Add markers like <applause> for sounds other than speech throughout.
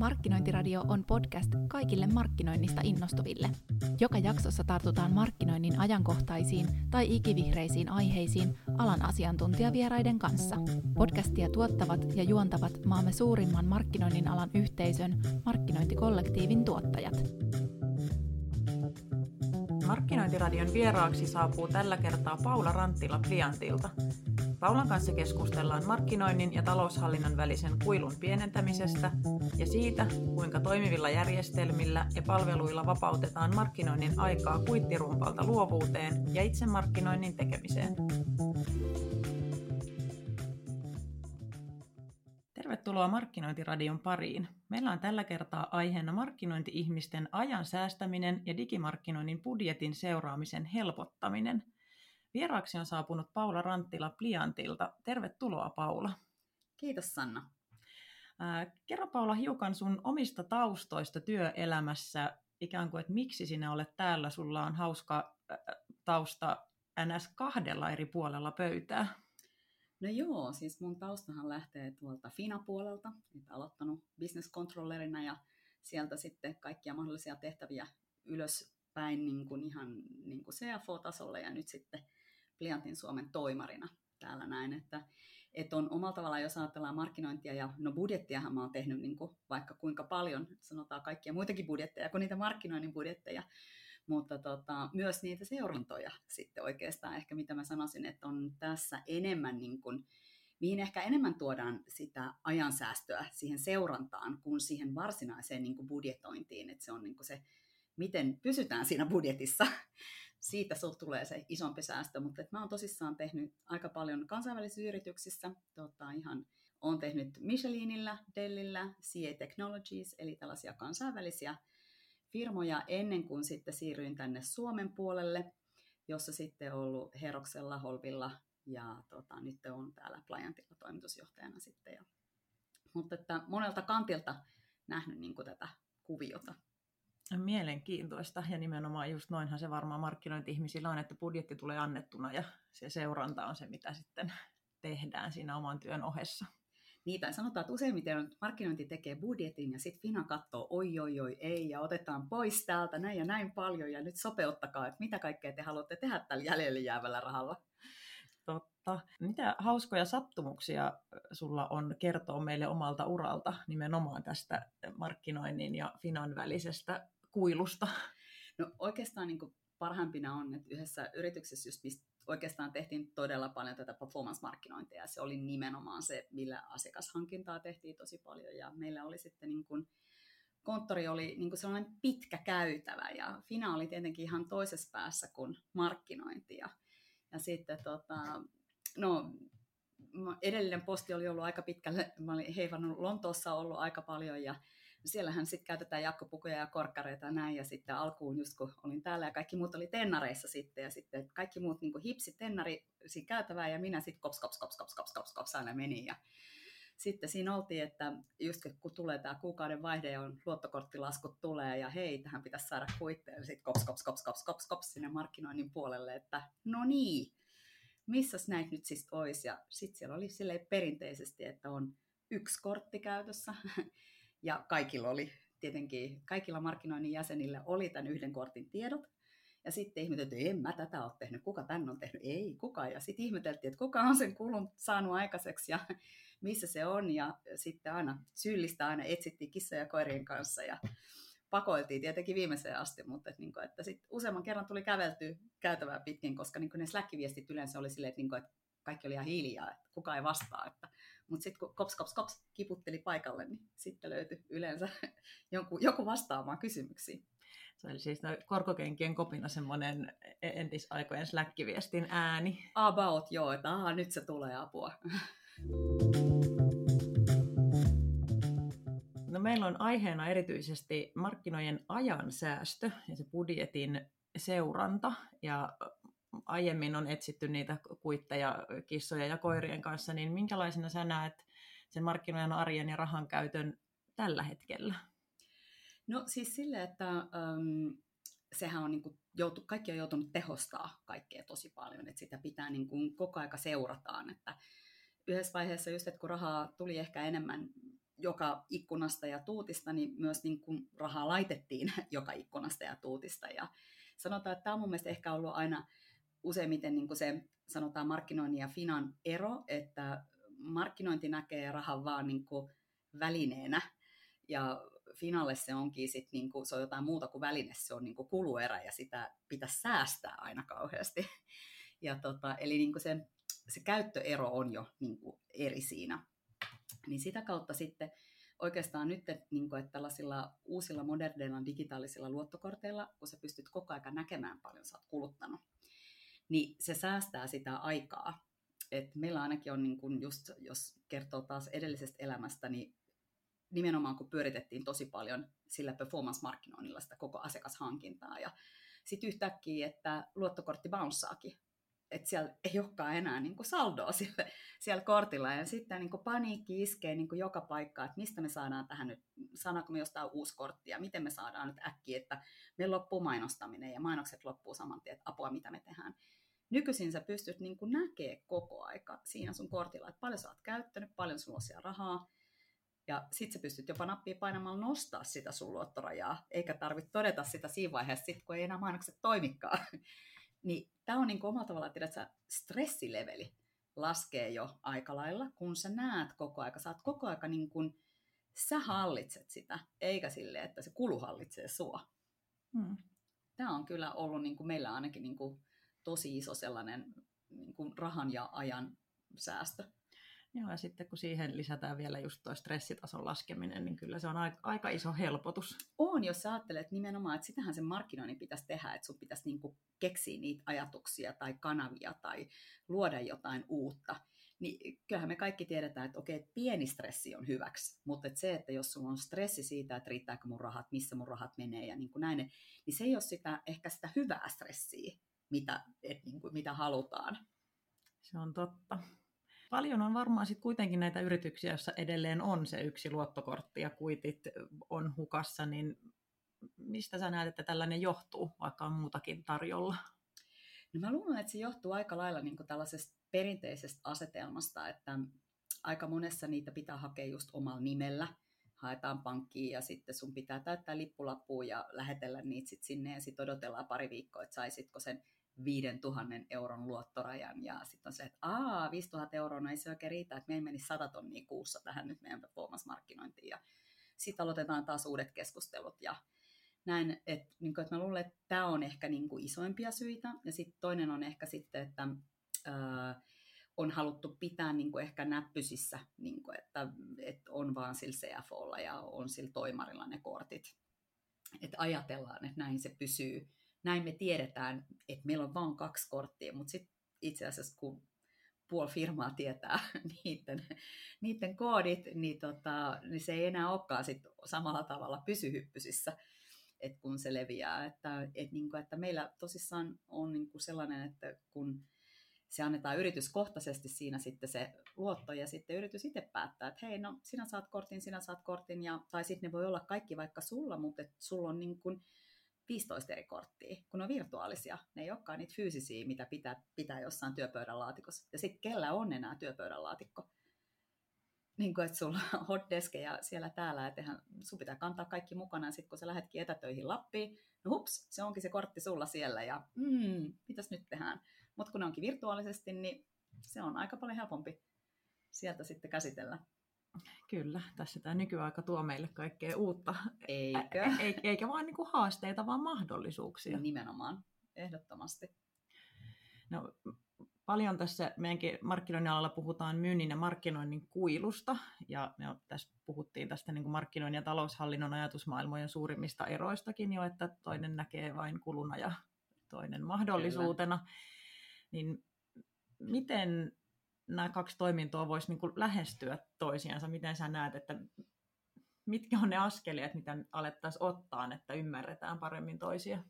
Markkinointiradio on podcast kaikille markkinoinnista innostuville. Joka jaksossa tartutaan markkinoinnin ajankohtaisiin tai ikivihreisiin aiheisiin alan asiantuntijavieraiden kanssa. Podcastia tuottavat ja juontavat maamme suurimman markkinoinnin alan yhteisön markkinointikollektiivin tuottajat. Markkinointiradion vieraaksi saapuu tällä kertaa Paula Ranttila Pliantilta. Paulan kanssa keskustellaan markkinoinnin ja taloushallinnon välisen kuilun pienentämisestä ja siitä, kuinka toimivilla järjestelmillä ja palveluilla vapautetaan markkinoinnin aikaa kuittirumpalta luovuuteen ja itsemarkkinoinnin tekemiseen. Tervetuloa Markkinointiradion pariin. Meillä on tällä kertaa aiheena markkinointi-ihmisten ajan säästäminen ja digimarkkinoinnin budjetin seuraamisen helpottaminen. Vieraaksi on saapunut Paula Ranttila Pliantilta. Tervetuloa Paula. Kiitos Sanna. kerro Paula hiukan sun omista taustoista työelämässä, ikään kuin, että miksi sinä olet täällä. Sulla on hauska tausta NS kahdella eri puolella pöytää. No joo, siis mun taustahan lähtee tuolta FINA-puolelta, että aloittanut business controllerina ja sieltä sitten kaikkia mahdollisia tehtäviä ylöspäin niin kuin ihan niin kuin CFO-tasolle ja nyt sitten Pliantin Suomen toimarina täällä näin, että, että on omalla tavallaan, jos ajatellaan markkinointia ja no budjettiahan mä oon tehnyt niin kuin vaikka kuinka paljon, sanotaan kaikkia muitakin budjetteja kuin niitä markkinoinnin budjetteja, mutta tota, myös niitä seurantoja sitten oikeastaan ehkä mitä mä sanoisin, että on tässä enemmän niin kuin, mihin ehkä enemmän tuodaan sitä ajansäästöä siihen seurantaan kuin siihen varsinaiseen niin kuin budjetointiin, että se on niin kuin se, miten pysytään siinä budjetissa. Siitä tulee se isompi säästö, mutta mä oon tosissaan tehnyt aika paljon kansainvälisissä yrityksissä, tota, ihan olen tehnyt Michelinillä, Dellillä, CA Technologies, eli tällaisia kansainvälisiä firmoja ennen kuin sitten siirryin tänne Suomen puolelle, jossa sitten ollut Heroksella, Holvilla ja tota, nyt on täällä Pliantilla toimitusjohtajana sitten. Ja, mutta että monelta kantilta nähnyt niin kuin tätä kuviota. Mielenkiintoista ja nimenomaan just noinhan se varmaan markkinointi-ihmisillä on, että budjetti tulee annettuna ja se seuranta on se, mitä sitten tehdään siinä oman työn ohessa niitä sanotaan, että useimmiten markkinointi tekee budjetin ja sitten Fina katsoo, oi oi oi ei ja otetaan pois täältä näin ja näin paljon ja nyt sopeuttakaa, että mitä kaikkea te haluatte tehdä tällä jäljellä jäävällä rahalla. Totta. Mitä hauskoja sattumuksia sulla on kertoa meille omalta uralta nimenomaan tästä markkinoinnin ja Finan välisestä kuilusta? No oikeastaan niin parhaimpina on, että yhdessä yrityksessä, just mistä oikeastaan tehtiin todella paljon tätä performance-markkinointia, se oli nimenomaan se, millä asiakashankintaa tehtiin tosi paljon, ja meillä oli sitten niin kuin, konttori oli niin kuin sellainen pitkä käytävä, ja Fina oli tietenkin ihan toisessa päässä kuin markkinointi, ja, ja sitten tota, no, edellinen posti oli ollut aika pitkälle, mä olin heivannut Lontoossa ollut aika paljon, ja siellähän sitten käytetään jakkopukuja ja korkkareita ja näin, ja sitten alkuun just kun olin täällä ja kaikki muut oli tennareissa sitten, ja sitten kaikki muut niin hipsi tennari siinä käytävää, ja minä sitten kops, kops, kops, kops, kops, kops, kops aina menin, ja sitten siinä oltiin, että just kun tulee tämä kuukauden vaihde ja on luottokorttilaskut tulee ja hei, tähän pitäisi saada kuitteja, ja sitten kops, kops, kops, kops, kops, kops sinne markkinoinnin puolelle, että no niin, missäs näitä nyt siis olisi, ja sitten siellä oli silleen perinteisesti, että on yksi kortti käytössä, <laughs> ja kaikilla oli tietenkin, kaikilla markkinoinnin jäsenillä oli tämän yhden kortin tiedot. Ja sitten ihmeteltiin, että en mä tätä ole tehnyt, kuka tän on tehnyt, ei kuka. Ja sitten ihmeteltiin, että kuka on sen kulun saanut aikaiseksi ja <laughs> missä se on. Ja sitten aina syyllistä aina etsittiin kissoja ja koirien kanssa ja <laughs> pakoiltiin tietenkin viimeiseen asti, mutta että, niin kuin, että sit useamman kerran tuli kävelty käytävää pitkin, koska niin kuin ne Slack-viestit yleensä oli silleen, että, niin kuin, että kaikki oli ihan hiljaa, että kuka ei vastaa. Että, mutta sitten kun kops, kops, kops kiputteli paikalle, niin sitten löytyi yleensä <laughs> joku, joku vastaamaan kysymyksiin. Se oli siis no, korkokenkien kopina semmoinen entisaikojen Slack-viestin ääni. About, joo, että aha, nyt se tulee apua. No, meillä on aiheena erityisesti markkinojen ajansäästö ja se budjetin seuranta. Ja aiemmin on etsitty niitä kuitteja kissoja ja koirien kanssa, niin minkälaisena sä näet sen markkinoiden arjen ja rahan käytön tällä hetkellä? No siis sille, että um, sehän on niin kuin joutu, kaikki on joutunut tehostaa kaikkea tosi paljon, että sitä pitää niin kuin koko aika seurataan, että yhdessä vaiheessa just, että kun rahaa tuli ehkä enemmän joka ikkunasta ja tuutista, niin myös niin kuin rahaa laitettiin <laughs> joka ikkunasta ja tuutista. Ja sanotaan, että tämä on mun mielestä ehkä ollut aina useimmiten niin kuin se sanotaan markkinoinnin ja finan ero, että markkinointi näkee rahan vaan niin kuin välineenä ja finalle se onkin sit niinku, se on jotain muuta kuin väline, se on niinku kuluerä ja sitä pitäisi säästää aina kauheasti. <laughs> Ja tota, eli niinku se, se käyttöero on jo niinku eri siinä. Niin sitä kautta sitten oikeastaan nyt, niin kuin, että tällaisilla uusilla moderneilla digitaalisilla luottokorteilla, kun sä pystyt koko ajan näkemään paljon sä oot kuluttanut, niin se säästää sitä aikaa. Et meillä ainakin on, niin kun just, jos kertoo taas edellisestä elämästä, niin nimenomaan kun pyöritettiin tosi paljon sillä performance-markkinoinnilla sitä koko asiakashankintaa. Ja sitten yhtäkkiä, että luottokortti bounsaakin, että siellä ei olekaan enää niin kuin saldoa <laughs> siellä, siellä kortilla. Ja sitten niin kuin paniikki iskee niin kuin joka paikkaan, että mistä me saadaan tähän nyt, saadaanko me jostain uusi kortti ja miten me saadaan nyt äkkiä, että me loppuu mainostaminen ja mainokset loppuu saman tien, että apua mitä me tehdään. Nykyisin sä pystyt niin kuin näkee koko aika siinä sun kortilla, että paljon sä oot käyttänyt, paljon sulla on siellä rahaa, ja sitten sä pystyt jopa nappia painamalla nostaa sitä sun luottorajaa, eikä tarvitse todeta sitä siinä vaiheessa, sit, kun ei enää mainokset toimikaan. <laughs> niin tämä on niin omalla tavallaan, että stressileveli laskee jo aika lailla, kun sä näet koko aika, sä oot koko aika niin kuin, sä hallitset sitä, eikä sille, että se kulu hallitsee sua. Hmm. Tämä on kyllä ollut niin kuin meillä ainakin niin kuin tosi iso sellainen niin kuin rahan ja ajan säästö. Joo, ja sitten kun siihen lisätään vielä just tuo stressitason laskeminen, niin kyllä se on aika, aika iso helpotus. On, jos sä ajattelet nimenomaan, että sitähän sen markkinoinnin pitäisi tehdä, että sun pitäisi niinku keksiä niitä ajatuksia tai kanavia tai luoda jotain uutta. Niin kyllähän me kaikki tiedetään, että okei, pieni stressi on hyväksi, mutta että se, että jos sulla on stressi siitä, että riittääkö mun rahat, missä mun rahat menee ja niin kuin näin, niin se ei ole sitä, ehkä sitä hyvää stressiä, mitä, et niin kuin, mitä halutaan. Se on totta. Paljon on varmaan sitten kuitenkin näitä yrityksiä, joissa edelleen on se yksi luottokortti ja kuitit on hukassa, niin mistä sä näet, että tällainen johtuu, vaikka on muutakin tarjolla? No mä luulen, että se johtuu aika lailla niin tällaisesta perinteisestä asetelmasta, että aika monessa niitä pitää hakea just omalla nimellä. Haetaan pankkiin ja sitten sun pitää täyttää lippulappuun ja lähetellä niitä sit sinne ja sitten odotellaan pari viikkoa, että saisitko sen 5000 euron luottorajan. Ja sitten on se, että aa, 5000 euroa, no ei se oikein riitä, että meillä meni 100 tonnia kuussa tähän nyt meidän performance-markkinointiin ja sitten aloitetaan taas uudet keskustelut ja näin, että, niin kuin, että mä luulen, että tämä on ehkä niin kuin isoimpia syitä. Ja sitten toinen on ehkä sitten, että ää, on haluttu pitää niin kuin ehkä näppysissä, niin kuin, että, että on vaan sillä CFOlla ja on sillä toimarilla ne kortit. Että ajatellaan, että näin se pysyy näin me tiedetään, että meillä on vain kaksi korttia, mutta sitten itse asiassa kun puoli firmaa tietää <laughs> niiden, niiden koodit, niin, tota, niin se ei enää olekaan sit samalla tavalla pysyhyppysissä, että kun se leviää. Että, et niin kuin, että meillä tosissaan on niin kuin sellainen, että kun se annetaan yrityskohtaisesti siinä sitten se luotto ja sitten yritys itse päättää, että hei, no sinä saat kortin, sinä saat kortin, ja, tai sitten ne voi olla kaikki vaikka sulla, mutta sulla on niin kuin 15 eri korttia, kun ne on virtuaalisia. Ne ei olekaan niitä fyysisiä, mitä pitää, pitää jossain työpöydän laatikossa. Ja sitten kellä on enää työpöydän laatikko? Niin kuin, että sulla on hotdeskejä siellä täällä, että sun pitää kantaa kaikki mukana, sitten kun sä lähdetkin etätöihin Lappiin, no hups, se onkin se kortti sulla siellä, ja mm, mitäs nyt tehdään? Mutta kun ne onkin virtuaalisesti, niin se on aika paljon helpompi sieltä sitten käsitellä. Kyllä, tässä tämä nykyaika tuo meille kaikkea uutta. Eikö? Eikä vain niin haasteita, vaan mahdollisuuksia. Nimenomaan, ehdottomasti. No, paljon tässä meidänkin markkinoinnin alalla puhutaan myynnin ja markkinoinnin kuilusta, ja me tässä puhuttiin tästä niin kuin markkinoinnin ja taloushallinnon ajatusmaailmojen suurimmista eroistakin jo, että toinen näkee vain kuluna ja toinen mahdollisuutena. Kyllä. Niin miten nämä kaksi toimintoa voisi niin kuin lähestyä toisiansa? Miten sä näet, että mitkä on ne askeleet, mitä alettaisiin ottaa, että ymmärretään paremmin toisia?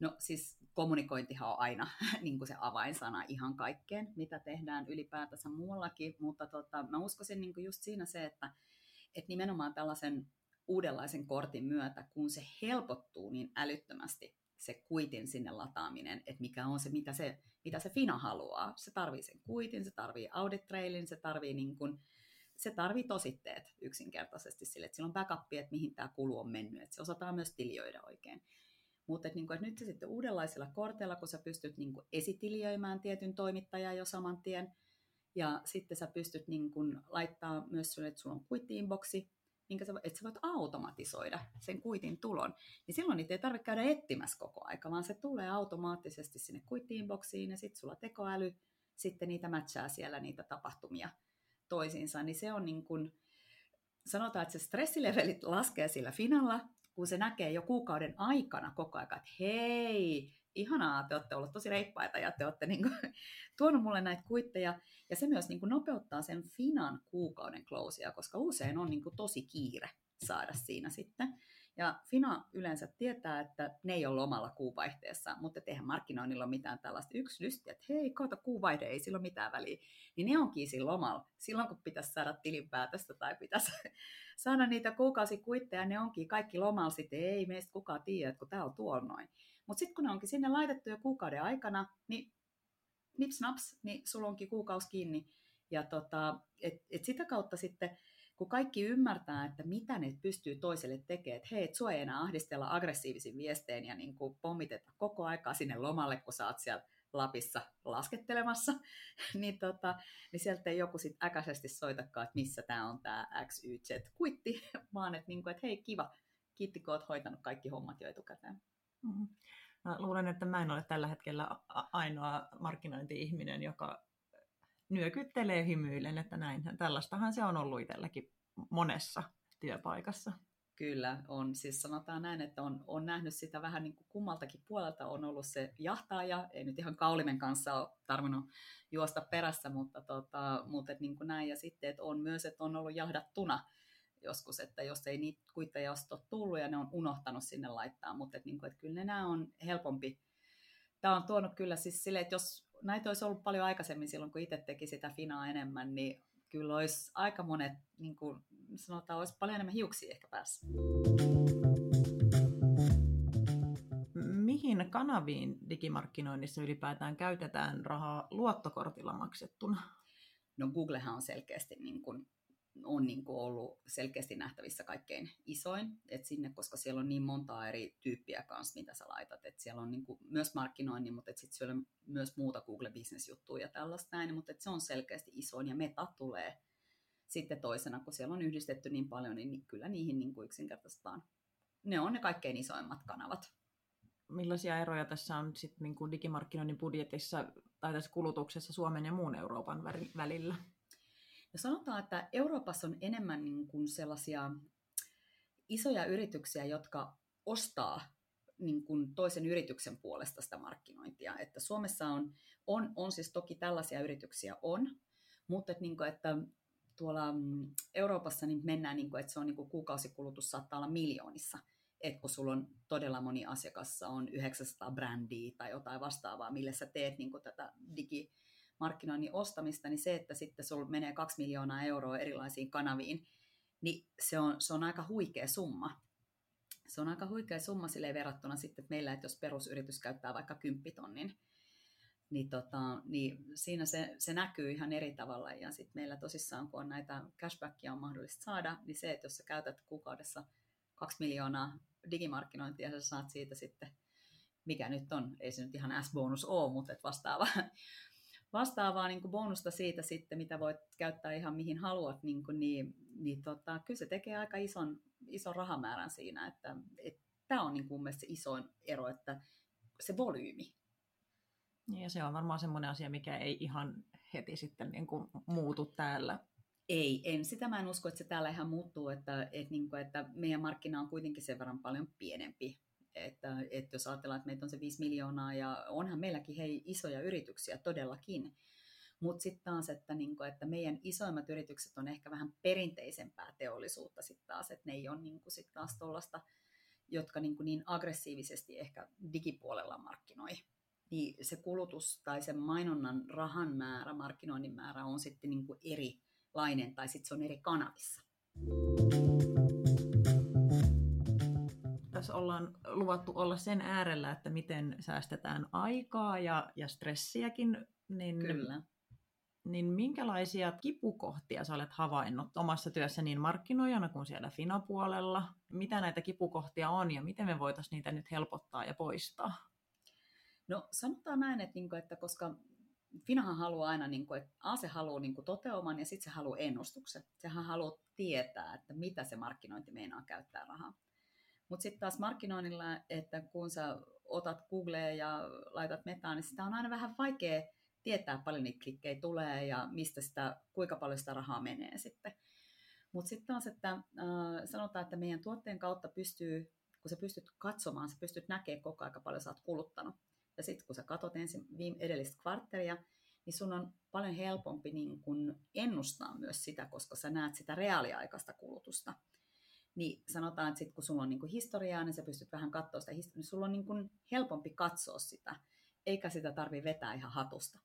No siis kommunikointihan on aina <laughs> niin kuin se avainsana ihan kaikkeen, mitä tehdään ylipäätänsä muuallakin, mutta tota, mä uskoisin niin kuin just siinä se, että, että nimenomaan tällaisen uudenlaisen kortin myötä, kun se helpottuu niin älyttömästi, se kuitin sinne lataaminen, että mikä on se, mitä se, mitä se Fina haluaa. Se tarvii sen kuitin, se tarvii audit trailin, se tarvii niin kuin se tarvii tositteet yksinkertaisesti sille, että sillä on backupi, että mihin tämä kulu on mennyt, että se osataan myös tilioida oikein. Mutta et, niin nyt sitten uudenlaisilla korteilla, kun sä pystyt niin esitiliöimään tietyn toimittajan jo saman tien, ja sitten sä pystyt niin kun, laittaa myös sulle, että sulla on kuitti-inboxi, minkä sä, että sä voit automatisoida sen kuitin tulon, niin silloin niitä ei tarvitse käydä etsimässä koko aika, vaan se tulee automaattisesti sinne kuitti-inboxiin ja sitten sulla tekoäly sitten niitä matchaa siellä niitä tapahtumia toisiinsa, niin se on niin kuin, sanotaan, että se stressilevelit laskee sillä finalla, kun se näkee jo kuukauden aikana koko ajan, että hei, ihanaa, te olette olleet tosi reippaita ja te olette niin kuin, <laughs> tuonut mulle näitä kuitteja. Ja se myös niin kuin, nopeuttaa sen Finan kuukauden closea, koska usein on niin kuin, tosi kiire saada siinä sitten. Ja Fina yleensä tietää, että ne ei ole lomalla kuuvaihteessa, mutta eihän markkinoinnilla ole mitään tällaista yksi lystiä, että hei, kautta kuuvaihde, ei sillä ole mitään väliä. Niin ne onkin siinä lomalla. Silloin kun pitäisi saada tilinpäätöstä tai pitäisi <laughs> saada niitä kuukausikuitteja, ne onkin kaikki lomalla sitten, ei meistä kukaan tiedä, että kun tämä on tuolla noin. Mutta sitten kun ne onkin sinne laitettu jo kuukauden aikana, niin nips naps, niin sulla onkin kuukausi kiinni. Ja tota, et, et sitä kautta sitten kun kaikki ymmärtää, että mitä ne pystyy toiselle tekemään, että hei, et sua ei enää ahdistella aggressiivisin viestein ja niin kuin pommiteta koko aikaa sinne lomalle, kun sä oot siellä Lapissa laskettelemassa, <laughs> niin, tota, niin sieltä ei joku sitten äkäisesti soitakaan, että missä tämä on tämä XYZ-kuitti, <laughs> vaan että, niin kuin, että hei kiva, kiitti kun oot hoitanut kaikki hommat jo etukäteen. Mm-hmm. Mä luulen, että mä en ole tällä hetkellä ainoa markkinointi-ihminen, joka nyökyttelee hymyillen, että näin. Tällaistahan se on ollut itselläkin monessa työpaikassa. Kyllä, on. Siis sanotaan näin, että on, on nähnyt sitä vähän niin kuin kummaltakin puolelta. On ollut se jahtaaja, ei nyt ihan kaulimen kanssa ole tarvinnut juosta perässä, mutta, tota, mutta et niin kuin näin. Ja sitten että on myös, että on ollut jahdattuna joskus, että jos ei niitä kuitteja ole tullut ja ne on unohtanut sinne laittaa, mutta että, niin kuin, että kyllä nämä on helpompi. Tämä on tuonut kyllä siis sille, että jos näitä olisi ollut paljon aikaisemmin silloin, kun itse teki sitä finaa enemmän, niin kyllä olisi aika monet, niin kuin sanotaan, olisi paljon enemmän hiuksia ehkä päässä. Mihin kanaviin digimarkkinoinnissa ylipäätään käytetään rahaa luottokortilla maksettuna? No Googlehan on selkeästi niin kuin on niin kuin ollut selkeästi nähtävissä kaikkein isoin, että sinne, koska siellä on niin monta eri tyyppiä kanssa, mitä sä laitat, että siellä on niin kuin myös markkinoinnin, mutta sitten siellä on myös muuta Google Business-juttuja ja tällaista näin, mutta se on selkeästi isoin ja Meta tulee sitten toisena, kun siellä on yhdistetty niin paljon, niin kyllä niihin niin kuin yksinkertaistaan. Ne on ne kaikkein isoimmat kanavat. Millaisia eroja tässä on sitten niin kuin digimarkkinoinnin budjetissa tai tässä kulutuksessa Suomen ja muun Euroopan välillä? Ja sanotaan, että Euroopassa on enemmän niin kuin sellaisia isoja yrityksiä, jotka ostaa niin kuin toisen yrityksen puolesta sitä markkinointia. Että Suomessa on, on, on siis toki tällaisia yrityksiä on, mutta että, niin kuin, että tuolla mm, Euroopassa niin mennään, niin kuin, että se on niin kuin kuukausikulutus saattaa olla miljoonissa. Että kun sulla on todella moni asiakas, on 900 brändiä tai jotain vastaavaa, millä sä teet niin kuin tätä digi, markkinoinnin ostamista, niin se, että sitten sulla menee kaksi miljoonaa euroa erilaisiin kanaviin, niin se on, se on aika huikea summa. Se on aika huikea summa sille verrattuna sitten, että meillä, että jos perusyritys käyttää vaikka kymppitonnin, niin, tota, niin siinä se, se näkyy ihan eri tavalla. Ja sitten meillä tosissaan, kun on näitä cashbackia on mahdollista saada, niin se, että jos sä käytät kuukaudessa kaksi miljoonaa digimarkkinointia, sä saat siitä sitten, mikä nyt on, ei se nyt ihan S-bonus ole, mutta vastaava, vastaavaa niin kuin bonusta siitä sitten, mitä voit käyttää ihan mihin haluat, niin, kuin, niin, niin tota, kyllä se tekee aika ison, ison rahamäärän siinä, että, että tämä on niin kuin mun se isoin ero, että se volyymi. Ja se on varmaan semmoinen asia, mikä ei ihan heti sitten niin kuin muutu täällä. Ei, en. Sitä mä en usko, että se täällä ihan muuttuu, että, että, niin kuin, että meidän markkina on kuitenkin sen verran paljon pienempi että, että jos ajatellaan, että meitä on se 5 miljoonaa ja onhan meilläkin hei isoja yrityksiä todellakin, mutta sitten taas, että, niinku, että meidän isoimmat yritykset on ehkä vähän perinteisempää teollisuutta sitten taas, että ne ei ole niinku sit taas tuollaista, jotka niinku niin aggressiivisesti ehkä digipuolella markkinoi. Niin se kulutus tai sen mainonnan rahan määrä, markkinoinnin määrä on sitten niinku erilainen tai sitten se on eri kanavissa. Tässä ollaan luvattu olla sen äärellä, että miten säästetään aikaa ja, ja stressiäkin. Niin Kyllä. niin minkälaisia kipukohtia sä olet havainnut omassa työssä niin markkinoijana kuin siellä Fina-puolella? Mitä näitä kipukohtia on ja miten me voitaisiin niitä nyt helpottaa ja poistaa? No sanotaan näin, että, niin kuin, että koska Finahan haluaa aina, niin kuin, että A se haluaa niin kuin toteuman ja sitten se haluaa ennustuksen. Sehän haluaa tietää, että mitä se markkinointi meinaa käyttää rahaa. Mutta sitten taas markkinoinnilla, että kun sä otat Googleen ja laitat metaan, niin sitä on aina vähän vaikea tietää, paljon niitä klikkejä tulee ja mistä sitä, kuinka paljon sitä rahaa menee sitten. Mutta sitten taas, että äh, sanotaan, että meidän tuotteen kautta pystyy, kun sä pystyt katsomaan, sä pystyt näkemään koko ajan, paljon sä oot kuluttanut. Ja sitten kun sä katsot ensin viime, edellistä kvartteria, niin sun on paljon helpompi niin kun ennustaa myös sitä, koska sä näet sitä reaaliaikaista kulutusta. Niin sanotaan, että sit kun sulla on niin historiaa, niin sä pystyt vähän katsoa sitä historiaa, niin sulla on niin helpompi katsoa sitä, eikä sitä tarvi vetää ihan hatusta.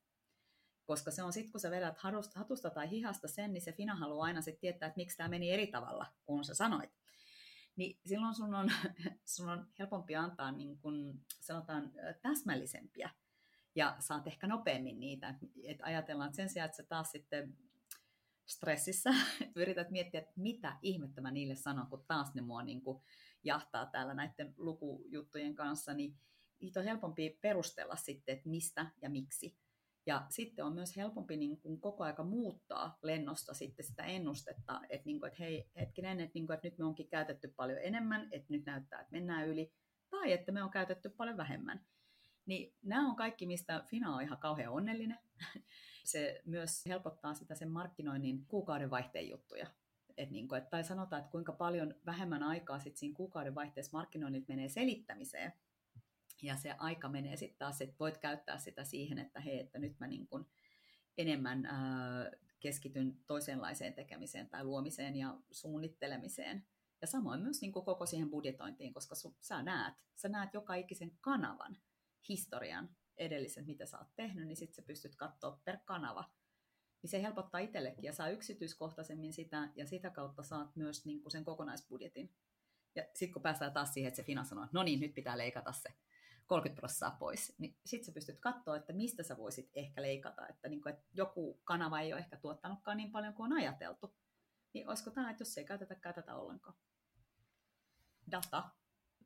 Koska se on sitten, kun sä vedät hatusta tai hihasta sen, niin se Fina haluaa aina sitten tietää, että miksi tämä meni eri tavalla kuin sä sanoit. Niin silloin sun on, <laughs> sun on helpompi antaa, niin kun sanotaan, täsmällisempiä ja saat ehkä nopeammin niitä. Että ajatellaan, että sen sijaan, että sä taas sitten stressissä <laughs> yrität miettiä, että mitä ihmettä mä niille sanon, kun taas ne mua niin kuin jahtaa täällä näiden lukujuttujen kanssa, niin niitä on helpompi perustella sitten, että mistä ja miksi. Ja sitten on myös helpompi niin kuin koko aika muuttaa lennosta sitten sitä ennustetta, että, niin kuin, että hei hetkinen, että, niin kuin, että nyt me onkin käytetty paljon enemmän, että nyt näyttää, että mennään yli, tai että me on käytetty paljon vähemmän. Niin nämä on kaikki, mistä Fina on ihan kauhean onnellinen. <laughs> Se myös helpottaa sitä sen markkinoinnin kuukauden vaihteen juttuja. Et niin kuin, tai sanotaan, että kuinka paljon vähemmän aikaa sitten siinä kuukauden vaihteessa markkinoinnit menee selittämiseen, ja se aika menee sitten taas, että voit käyttää sitä siihen, että hei, että nyt mä niin kuin enemmän ää, keskityn toisenlaiseen tekemiseen tai luomiseen ja suunnittelemiseen. Ja samoin myös niin kuin koko siihen budjetointiin, koska su, sä näet, sä näet joka ikisen kanavan historian edellisen, mitä sä oot tehnyt, niin sitten sä pystyt katsoa per kanava. Niin se helpottaa itsellekin ja saa yksityiskohtaisemmin sitä ja sitä kautta saat myös niin sen kokonaisbudjetin. Ja sitten kun päästään taas siihen, että se Fina sanoo, no niin, nyt pitää leikata se 30 prosenttia pois, niin sitten sä pystyt katsoa, että mistä sä voisit ehkä leikata, että, niin kuin, että joku kanava ei ole ehkä tuottanutkaan niin paljon kuin on ajateltu. Niin olisiko tämä, että jos ei käytetäkään tätä ollenkaan? Data.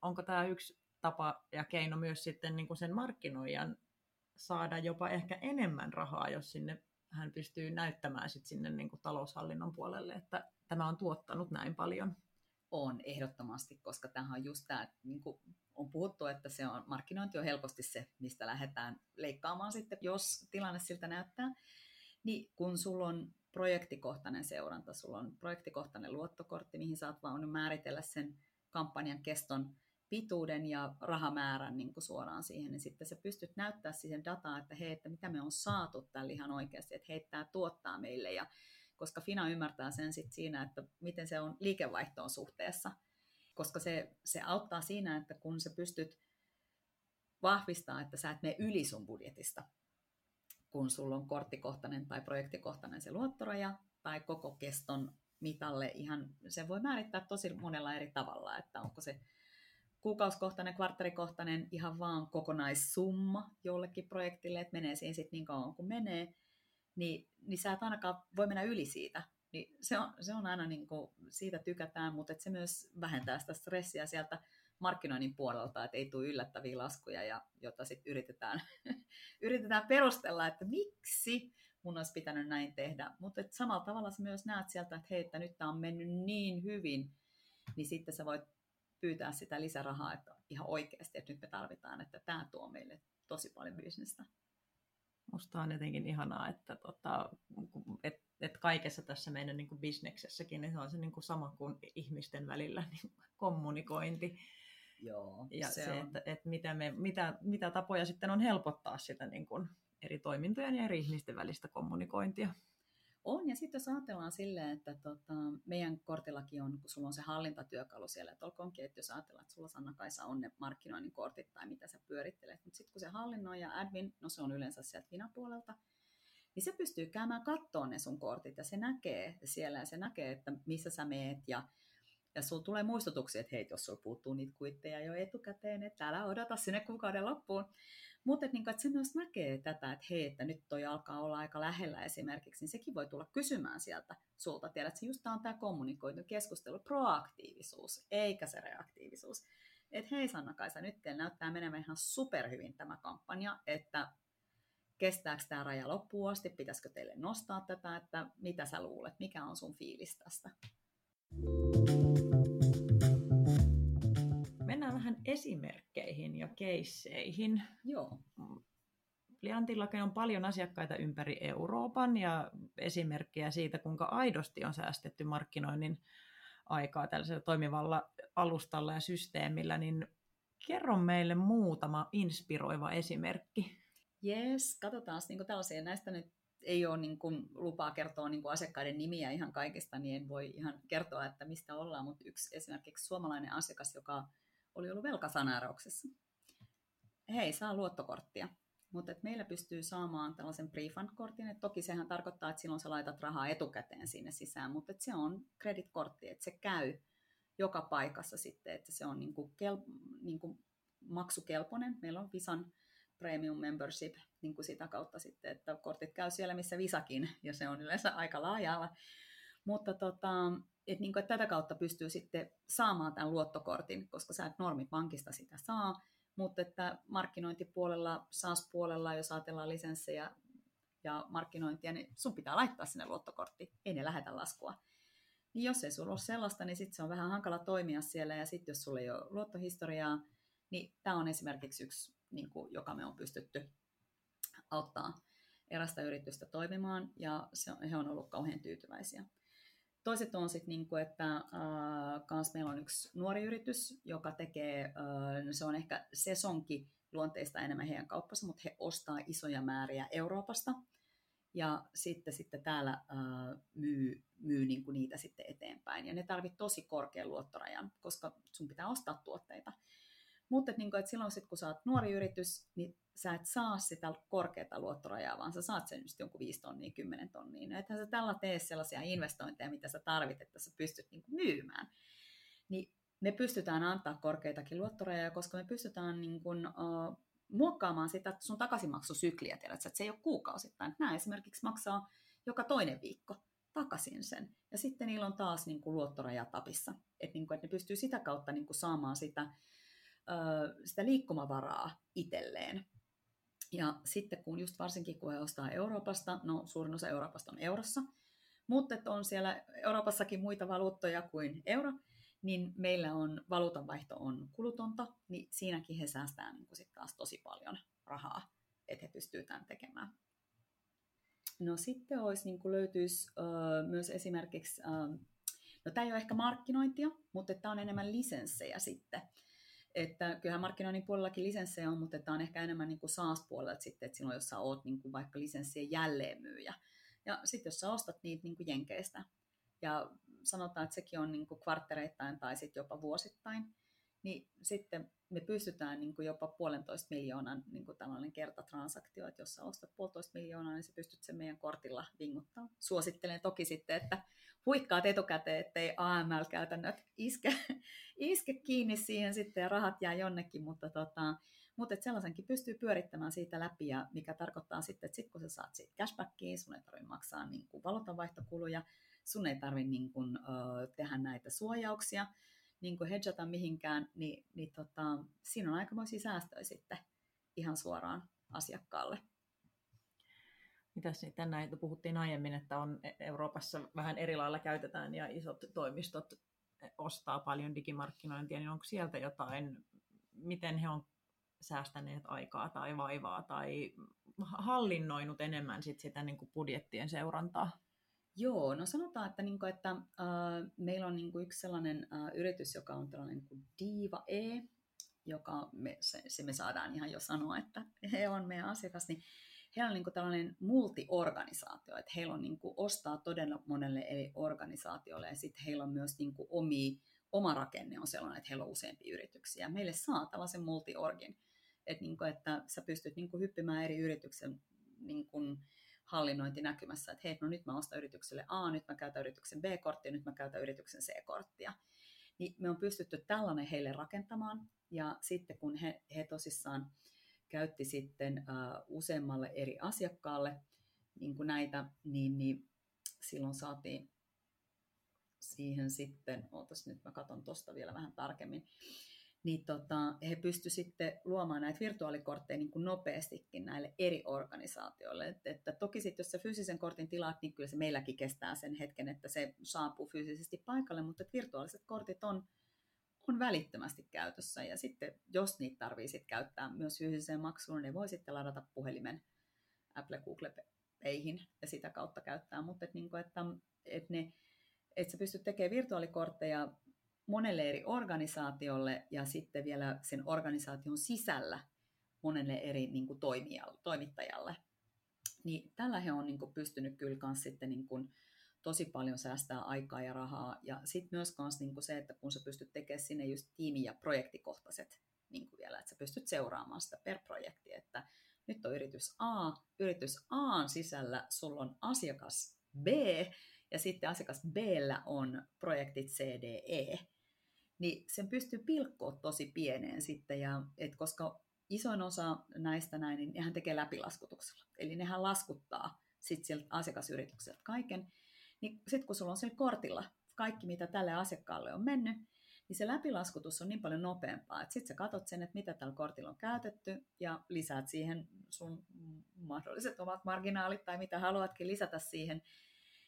Onko tämä yksi tapa ja keino myös sitten niin kuin sen markkinoijan saada jopa ehkä enemmän rahaa, jos sinne hän pystyy näyttämään sit sinne niin kuin taloushallinnon puolelle, että tämä on tuottanut näin paljon? On ehdottomasti, koska tämähän on just tämä, niin kuin on puhuttu, että se on, markkinointi on helposti se, mistä lähdetään leikkaamaan sitten, jos tilanne siltä näyttää. Niin kun sulla on projektikohtainen seuranta, sulla on projektikohtainen luottokortti, mihin saat vaan määritellä sen kampanjan keston pituuden ja rahamäärän niin kuin suoraan siihen, niin sitten sä pystyt näyttää siihen dataa, että hei, että mitä me on saatu tällä ihan oikeasti, että hei, tämä tuottaa meille, ja koska Fina ymmärtää sen sitten siinä, että miten se on liikevaihtoon suhteessa, koska se, se auttaa siinä, että kun sä pystyt vahvistaa, että sä et mene yli sun budjetista, kun sulla on korttikohtainen tai projektikohtainen se luottoraja tai koko keston mitalle ihan, se voi määrittää tosi monella eri tavalla, että onko se kuukausikohtainen, kvartterikohtainen, ihan vaan kokonaissumma jollekin projektille, että menee siihen sitten niin kauan kuin menee, niin, niin sä et ainakaan voi mennä yli siitä. Niin se, on, se on aina, niin kuin, siitä tykätään, mutta se myös vähentää sitä stressiä sieltä markkinoinnin puolelta, että ei tule yllättäviä laskuja, ja, jotta sitten yritetään, <laughs> yritetään perustella, että miksi mun olisi pitänyt näin tehdä. Mutta samalla tavalla sä myös näet sieltä, että hei, että nyt tämä on mennyt niin hyvin, niin sitten sä voit pyytää sitä lisärahaa, että ihan oikeasti, että nyt me tarvitaan, että tämä tuo meille tosi paljon bisnestä. Musta on jotenkin ihanaa, että, tota, et, et kaikessa tässä meidän niin kuin bisneksessäkin niin se on se niin kuin sama kuin ihmisten välillä niin kommunikointi. Joo, ja se, se että, että mitä, me, mitä, mitä tapoja sitten on helpottaa sitä niin kuin eri toimintojen ja eri ihmisten välistä kommunikointia. On, ja sitten jos ajatellaan silleen, että tota, meidän kortillakin on, kun sulla on se hallintatyökalu siellä, että olkoonkin, että jos ajatellaan, että sulla Sanna-Kaisa on ne markkinoinnin kortit tai mitä sä pyörittelet, mutta sitten kun se hallinnoi ja admin, no se on yleensä sieltä Fina-puolelta, niin se pystyy käymään kattoon ne sun kortit ja se näkee siellä ja se näkee, että missä sä meet ja ja sulla tulee muistutuksia, että hei, jos sulla puuttuu niitä kuitteja jo etukäteen, että älä odota sinne kuukauden loppuun. Mutta että, niin että se myös näkee tätä, että hei, että nyt toi alkaa olla aika lähellä esimerkiksi, niin sekin voi tulla kysymään sieltä sulta. Tiedät, että just tämä on tämä kommunikoitu keskustelu, proaktiivisuus, eikä se reaktiivisuus. Että hei Sanna-Kaisa, nyt näyttää menemään ihan superhyvin tämä kampanja, että kestääkö tämä raja loppuun asti, pitäisikö teille nostaa tätä, että mitä sä luulet, mikä on sun fiilis tästä? Mennään vähän esimerkkeihin ja keisseihin. Joo. Pliantillakin on paljon asiakkaita ympäri Euroopan ja esimerkkejä siitä, kuinka aidosti on säästetty markkinoinnin aikaa tällaisella toimivalla alustalla ja systeemillä, niin kerro meille muutama inspiroiva esimerkki. Jes, katsotaan niin tällaisia. Näistä nyt ei ole niin kuin, lupaa kertoa niin kuin asiakkaiden nimiä ihan kaikista, niin en voi ihan kertoa, että mistä ollaan, mutta yksi esimerkiksi suomalainen asiakas, joka oli ollut velkasaneerauksessa. Hei, saa luottokorttia. Mutta meillä pystyy saamaan tällaisen refund-kortin, että toki sehän tarkoittaa, että silloin sä laitat rahaa etukäteen sinne sisään, mutta se on kreditkortti, että se käy joka paikassa sitten, että se on niinku kel, niinku maksukelpoinen. Meillä on Visan premium membership niin kuin sitä kautta sitten, että kortit käy siellä, missä Visakin, ja se on yleensä aika laajalla. Mutta tota, et niin kuin, että tätä kautta pystyy sitten saamaan tämän luottokortin, koska sä et normipankista sitä saa, mutta että markkinointipuolella, SaaS-puolella, jos ajatellaan lisenssejä ja markkinointia, niin sun pitää laittaa sinne luottokortti, ei ne lähetä laskua. Niin jos ei sulla ole sellaista, niin sitten se on vähän hankala toimia siellä, ja sitten jos sulla ei ole luottohistoriaa, niin tämä on esimerkiksi yksi, niin kuin, joka me on pystytty auttaa erästä yritystä toimimaan, ja se on, he on ollut kauhean tyytyväisiä. Toiset on sitten, niin että äh, meillä on yksi nuori yritys, joka tekee, äh, se on ehkä sesonki luonteista enemmän heidän kauppansa, mutta he ostaa isoja määriä Euroopasta ja sitten, sitten täällä äh, myy, myy niin kuin niitä sitten eteenpäin. Ja ne tarvitsevat tosi korkean luottorajan, koska sun pitää ostaa tuotteita. Mutta et, niin kuin, että silloin sit, kun sä oot nuori yritys, niin sä et saa sitä korkeata luottorajaa, vaan sä saat sen just jonkun 5 tonnia, 10 tonnia. No ethän sä tällä tee sellaisia investointeja, mitä sä tarvit, että sä pystyt niin kuin myymään. Niin me pystytään antaa korkeitakin luottorajaa, koska me pystytään niin kuin, uh, muokkaamaan sitä sun takaisinmaksusykliä, tiedät, että se ei ole kuukausittain. Nämä esimerkiksi maksaa joka toinen viikko takaisin sen. Ja sitten niillä on taas niin kuin luottoraja tapissa. Että, niin kuin, että ne pystyy sitä kautta niin kuin saamaan sitä, sitä liikkumavaraa itselleen. Ja sitten kun just varsinkin kun he ostaa Euroopasta, no suurin osa Euroopasta on eurossa, mutta että on siellä Euroopassakin muita valuuttoja kuin euro, niin meillä on valuutanvaihto on kulutonta, niin siinäkin he säästää niin sit taas tosi paljon rahaa, että he pystyvät tämän tekemään. No sitten olisi, niin löytyisi uh, myös esimerkiksi, uh, no tämä ei ole ehkä markkinointia, mutta tämä on enemmän lisenssejä sitten. Että kyllähän markkinoinnin puolellakin lisenssejä on, mutta tämä on ehkä enemmän niin SaaS-puolella sitten, että silloin jos sä oot niin kuin vaikka lisenssien jälleenmyyjä. Ja sitten jos sä ostat niitä niin kuin jenkeistä, ja sanotaan, että sekin on niin kuin kvarttereittain tai sitten jopa vuosittain, niin sitten me pystytään niin kuin jopa puolentoista miljoonan niin kuin tällainen kertatransaktio, että jos sä ostat puolitoista miljoonaa, niin sä pystyt sen meidän kortilla vinguttaa. Suosittelen toki sitten, että huikkaat etukäteen, ettei AML-käytännöt iske, <laughs> iske kiinni siihen sitten ja rahat jää jonnekin, mutta, tota, mutta sellaisenkin pystyy pyörittämään siitä läpi, ja mikä tarkoittaa sitten, että sit kun sä saat siitä cashbackia, sun ei tarvitse maksaa niin kuin valuutanvaihtokuluja, sun ei tarvitse niin kuin, tehdä näitä suojauksia, niin kuin hedgata mihinkään, niin, niin tota, siinä on aikamoisia säästöjä sitten ihan suoraan asiakkaalle. Mitäs sitten näitä puhuttiin aiemmin, että on e- Euroopassa vähän eri lailla käytetään ja isot toimistot ostaa paljon digimarkkinointia, niin onko sieltä jotain, miten he on säästäneet aikaa tai vaivaa tai hallinnoinut enemmän sit sitä niin kuin budjettien seurantaa? Joo, no sanotaan, että, niin kuin, että äh, meillä on niin kuin yksi sellainen äh, yritys, joka on tällainen niin kuin Diva E, joka me, se, se me saadaan ihan jo sanoa, että he on meidän asiakas, niin heillä on niin kuin tällainen multiorganisaatio, että heillä on niin kuin ostaa todella monelle eri organisaatioille ja sitten heillä on myös niin kuin omi, oma rakenne on sellainen, että heillä on useampia yrityksiä. Meille saa tällaisen multiorgin, että, niin kuin, että sä pystyt niin kuin hyppimään eri yrityksen niin kuin, hallinnointi näkymässä, että hei, no nyt mä ostan yritykselle A, nyt mä käytän yrityksen B-korttia, nyt mä käytän yrityksen C-korttia. Niin me on pystytty tällainen heille rakentamaan, ja sitten kun he, he tosissaan käytti sitten uh, useammalle eri asiakkaalle niin kuin näitä, niin, niin silloin saatiin siihen sitten, ootas nyt mä katson tuosta vielä vähän tarkemmin, niin tota, he pysty sitten luomaan näitä virtuaalikortteja niin kuin nopeastikin näille eri organisaatioille. Et, että toki sitten, jos se fyysisen kortin tilaat, niin kyllä se meilläkin kestää sen hetken, että se saapuu fyysisesti paikalle, mutta virtuaaliset kortit on, on välittömästi käytössä. Ja sitten, jos niitä tarvii sit käyttää myös fyysiseen maksuun, ne voi sitten ladata puhelimen Apple Google Payhin ja sitä kautta käyttää. Mutta et, niin kuin, että, että ne että sä pystyt tekemään virtuaalikortteja monelle eri organisaatiolle ja sitten vielä sen organisaation sisällä monelle eri niin kuin toimittajalle. Niin tällä he on niin kuin pystynyt kyllä kans sitten niin kuin tosi paljon säästää aikaa ja rahaa. Ja sitten myös kans niin kuin se, että kun sä pystyt tekemään sinne just tiimi- ja projektikohtaiset niin kuin vielä, että sä pystyt seuraamaan sitä per projekti, että nyt on yritys A, yritys A sisällä sulla on asiakas B, ja sitten asiakas B on projektit CDE, niin sen pystyy pilkkoa tosi pieneen sitten, ja, et koska isoin osa näistä näin, niin nehän tekee läpilaskutuksella. Eli nehän laskuttaa sitten sieltä asiakasyritykseltä kaiken. Niin sitten kun sulla on siellä kortilla kaikki, mitä tälle asiakkaalle on mennyt, niin se läpilaskutus on niin paljon nopeampaa, että sitten sä katsot sen, että mitä tällä kortilla on käytetty, ja lisäät siihen sun mahdolliset omat marginaalit tai mitä haluatkin lisätä siihen,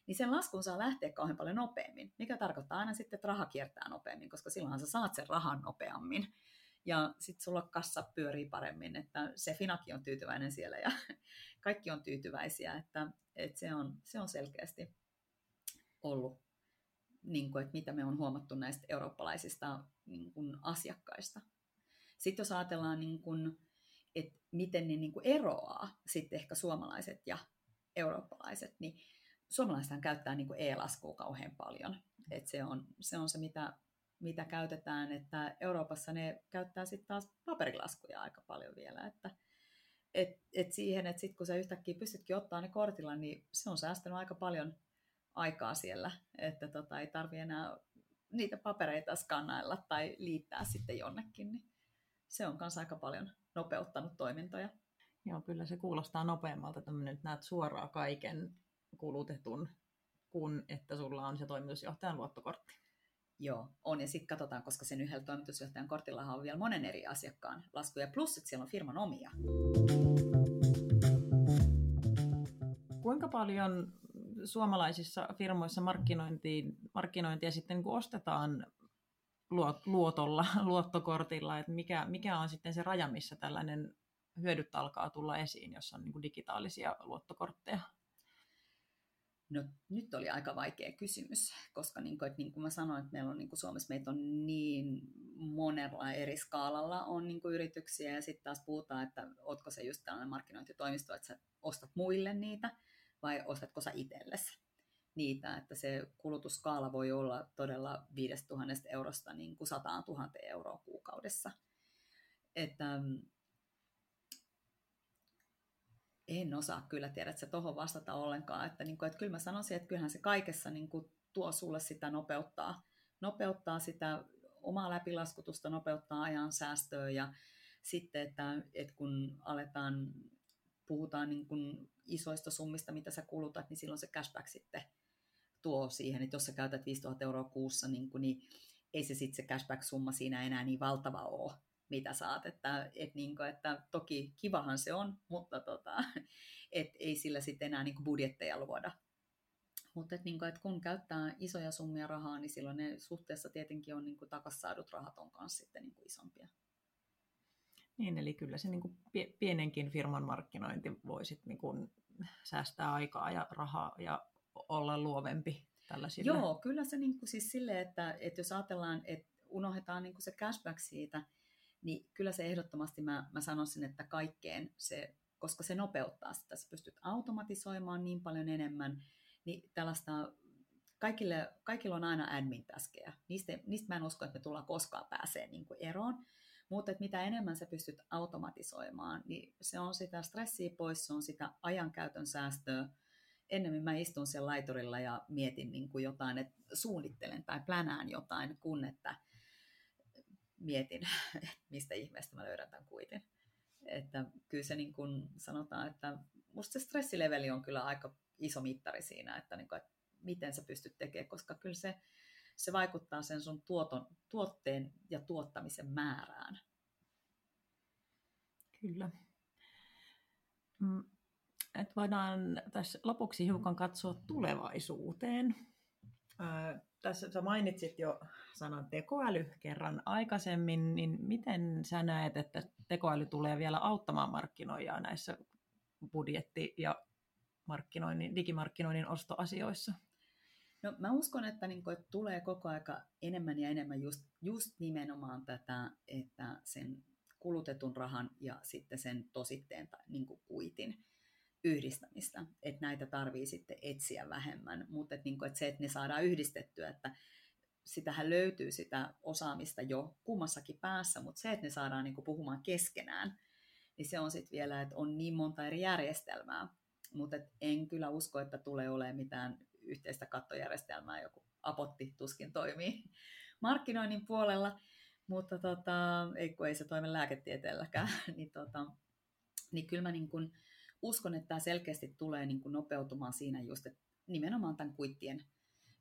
niin sen laskun saa lähteä kauhean paljon nopeammin, mikä tarkoittaa aina sitten, että raha kiertää nopeammin, koska silloinhan sä saat sen rahan nopeammin. Ja sitten sulla kassa pyörii paremmin, että se Finakin on tyytyväinen siellä ja <laughs> kaikki on tyytyväisiä, että, että se, on, se on selkeästi ollut, niin kuin, että mitä me on huomattu näistä eurooppalaisista niin kuin asiakkaista. Sitten jos ajatellaan, niin kuin, että miten ne niin kuin eroaa sitten ehkä suomalaiset ja eurooppalaiset, niin suomalaisethan käyttää niin e-laskua kauhean paljon. Et se, on, se on se, mitä, mitä käytetään, että Euroopassa ne käyttää sitten taas paperilaskuja aika paljon vielä, että et, et siihen, että sitten kun sä yhtäkkiä pystytkin ottaa ne kortilla, niin se on säästänyt aika paljon aikaa siellä, että tota, ei tarvi enää niitä papereita skannailla tai liittää sitten jonnekin, niin se on myös aika paljon nopeuttanut toimintoja. Joo, kyllä se kuulostaa nopeammalta, että näet suoraan kaiken kulutetun kuin että sulla on se toimitusjohtajan luottokortti. Joo, on. Ja sitten katsotaan, koska sen yhdellä toimitusjohtajan kortilla on vielä monen eri asiakkaan laskuja, plus että siellä on firman omia. Kuinka paljon suomalaisissa firmoissa markkinointiin, markkinointia sitten niin ostetaan luotolla, <laughs> luottokortilla, että mikä, mikä on sitten se raja, missä tällainen hyödyt alkaa tulla esiin, jos on niin digitaalisia luottokortteja? No nyt oli aika vaikea kysymys, koska niin kuin, että niin kuin mä sanoin, että meillä on niin kuin Suomessa meitä on niin monella eri skaalalla on niin kuin yrityksiä ja sitten taas puhutaan, että ootko se just tällainen markkinointitoimisto, että sä ostat muille niitä vai ostatko sä itsellesi niitä, että se kulutusskaala voi olla todella 5000 eurosta niin kuin 100 000 euroa kuukaudessa. Että en osaa kyllä tiedä, että se tuohon vastata ollenkaan. Että, niin kuin, että kyllä mä sanoisin, että kyllähän se kaikessa niin kuin, tuo sulle sitä nopeuttaa, nopeuttaa sitä omaa läpilaskutusta, nopeuttaa ajan säästöä ja sitten, että, että kun aletaan, puhutaan niin kuin isoista summista, mitä sä kulutat, niin silloin se cashback sitten tuo siihen, että jos sä käytät 5000 euroa kuussa, niin, kuin, niin ei se sitten se cashback-summa siinä enää niin valtava ole, mitä saat. Että, et niin kuin, että toki kivahan se on, mutta tota, <laughs> et ei sillä sitten enää niin kuin budjetteja luoda. Mutta et niin kuin, et kun käyttää isoja summia rahaa, niin silloin ne suhteessa tietenkin on niin kuin takas saadut rahat on kanssa sitten niin kuin isompia. Niin, eli kyllä se niin kuin pienenkin firman markkinointi voisi niin kuin säästää aikaa ja rahaa ja olla luovempi tällaisille. Joo, kyllä se niin kuin siis silleen, että, että jos ajatellaan, että unohdetaan niin kuin se cashback siitä, niin kyllä se ehdottomasti mä, mä sanoisin, että kaikkeen se, koska se nopeuttaa sitä, sä pystyt automatisoimaan niin paljon enemmän, niin tällaista kaikille, kaikilla on aina admin-täskejä. Niistä, niistä mä en usko, että me tullaan koskaan pääsee niin kuin eroon, mutta että mitä enemmän sä pystyt automatisoimaan, niin se on sitä stressiä pois, se on sitä ajankäytön säästöä. Ennemmin mä istun siellä laiturilla ja mietin niin kuin jotain, että suunnittelen tai plänään jotain, kun että mietin, <laughs> mistä ihmeestä mä löydän tämän kuitin. Että kyllä se niin kuin sanotaan, että musta se stressileveli on kyllä aika iso mittari siinä, että, niin kuin, että miten sä pystyt tekemään, koska kyllä se, se vaikuttaa sen sun tuoton, tuotteen ja tuottamisen määrään. Kyllä. Mm, et voidaan tässä lopuksi hiukan katsoa tulevaisuuteen. Tässä sä mainitsit jo sanan tekoäly kerran aikaisemmin, niin miten sä näet, että tekoäly tulee vielä auttamaan markkinoijaa näissä budjetti- ja markkinoinnin, digimarkkinoinnin ostoasioissa? No, mä uskon, että, niin kuin, että tulee koko aika enemmän ja enemmän just, just nimenomaan tätä, että sen kulutetun rahan ja sitten sen tositteen tai niin kuitin yhdistämistä, että näitä tarvii sitten etsiä vähemmän, mutta että, niin kuin, että se, että ne saadaan yhdistettyä, että sitähän löytyy sitä osaamista jo kummassakin päässä, mutta se, että ne saadaan niin kuin puhumaan keskenään, niin se on sitten vielä, että on niin monta eri järjestelmää, mutta en kyllä usko, että tulee olemaan mitään yhteistä kattojärjestelmää, joku apotti tuskin toimii markkinoinnin puolella, mutta tota, ei, kun ei se toimi lääketieteelläkään, <laughs> niin, tota, niin kyllä mä niin kun uskon, että tämä selkeästi tulee niin kun nopeutumaan siinä just, että nimenomaan tämän kuittien,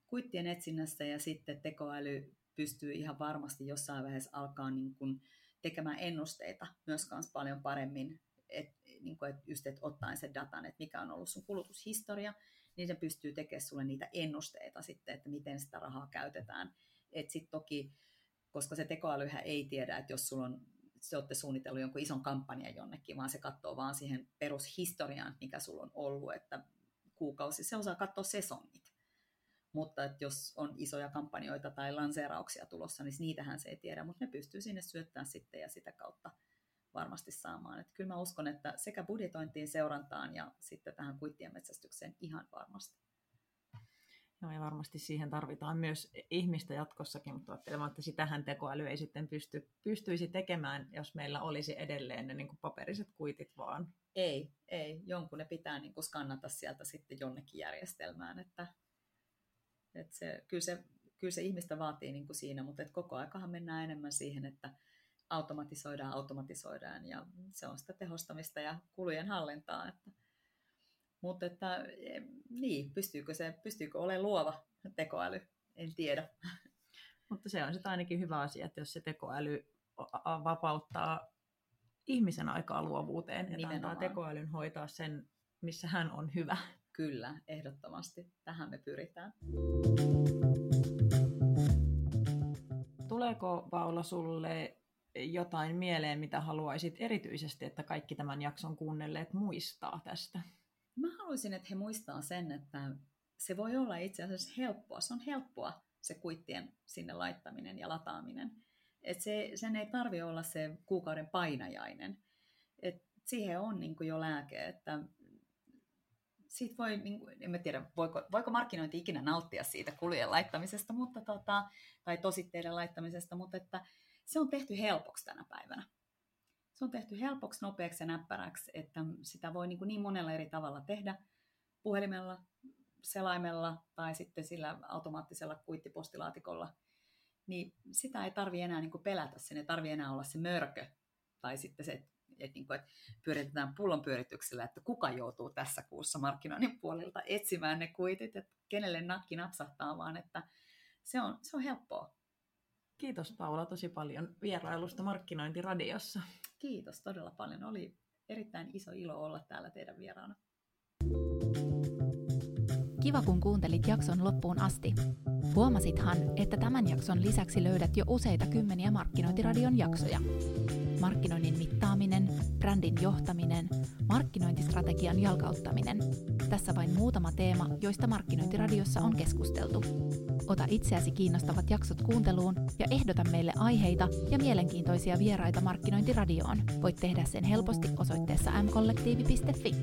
kuittien etsinnässä ja sitten tekoäly pystyy ihan varmasti jossain vaiheessa alkaa niin kun tekemään ennusteita myös kans paljon paremmin, et, niin kun, et just et ottaen sen datan, että mikä on ollut sun kulutushistoria, niin se pystyy tekemään sulle niitä ennusteita sitten, että miten sitä rahaa käytetään. Et sit toki koska se tekoälyhän ei tiedä, että jos sulla on, se olette suunnitellut jonkun ison kampanjan jonnekin, vaan se katsoo vaan siihen perushistoriaan, mikä sulla on ollut, että kuukausi, se osaa katsoa sesongit. Mutta että jos on isoja kampanjoita tai lanseerauksia tulossa, niin niitähän se ei tiedä, mutta ne pystyy sinne syöttämään sitten ja sitä kautta varmasti saamaan. Että kyllä mä uskon, että sekä budjetointiin, seurantaan ja sitten tähän kuittien metsästykseen ihan varmasti. Joo, ja varmasti siihen tarvitaan myös ihmistä jatkossakin, mutta ajattelemaan, että sitähän tekoäly ei sitten pysty, pystyisi tekemään, jos meillä olisi edelleen ne niin kuin paperiset kuitit vaan. Ei, ei. Jonkun ne pitää niin kuin skannata sieltä sitten jonnekin järjestelmään. Että, että se, kyllä, se, kyllä se ihmistä vaatii niin kuin siinä, mutta että koko aikahan mennään enemmän siihen, että automatisoidaan, automatisoidaan ja se on sitä tehostamista ja kulujen hallintaa. Että, mutta että, niin, pystyykö, se, pystyykö olemaan luova tekoäly, en tiedä. <laughs> Mutta se on sitten ainakin hyvä asia, että jos se tekoäly vapauttaa ihmisen aikaa luovuuteen, että antaa tekoälyn hoitaa sen, missä hän on hyvä. Kyllä, ehdottomasti. Tähän me pyritään. Tuleeko Paula sulle jotain mieleen, mitä haluaisit erityisesti, että kaikki tämän jakson kuunnelleet muistaa tästä? Mä haluaisin, että he muistaa sen, että se voi olla itse asiassa helppoa. Se on helppoa se kuittien sinne laittaminen ja lataaminen. Et se, sen ei tarvi olla se kuukauden painajainen. Et siihen on niin jo lääke, että siitä voi, niin kuin, en mä tiedä, voiko, voiko markkinointi ikinä nauttia siitä kulujen laittamisesta mutta tota, tai tositteiden laittamisesta, mutta että se on tehty helpoksi tänä päivänä se on tehty helpoksi, nopeaksi ja näppäräksi, että sitä voi niin, kuin niin monella eri tavalla tehdä puhelimella, selaimella tai sitten sillä automaattisella kuittipostilaatikolla. Niin sitä ei tarvi enää niin kuin pelätä, sen ei tarvi enää olla se mörkö tai sitten se, että, niin kuin, että pyöritetään pullon pyörityksellä, että kuka joutuu tässä kuussa markkinoinnin puolelta etsimään ne kuitit, että kenelle nakki napsahtaa, vaan että se on, se on helppoa. Kiitos Paula tosi paljon vierailusta Markkinointiradiossa. Kiitos todella paljon. Oli erittäin iso ilo olla täällä teidän vieraana. Kiva kun kuuntelit jakson loppuun asti. Huomasithan, että tämän jakson lisäksi löydät jo useita kymmeniä Markkinointiradion jaksoja. Markkinoinnin mittaaminen, brändin johtaminen, markkinointistrategian jalkauttaminen. Tässä vain muutama teema, joista Markkinointiradiossa on keskusteltu. Ota itseäsi kiinnostavat jaksot kuunteluun ja ehdota meille aiheita ja mielenkiintoisia vieraita Markkinointiradioon. Voit tehdä sen helposti osoitteessa mkollektiivi.fi.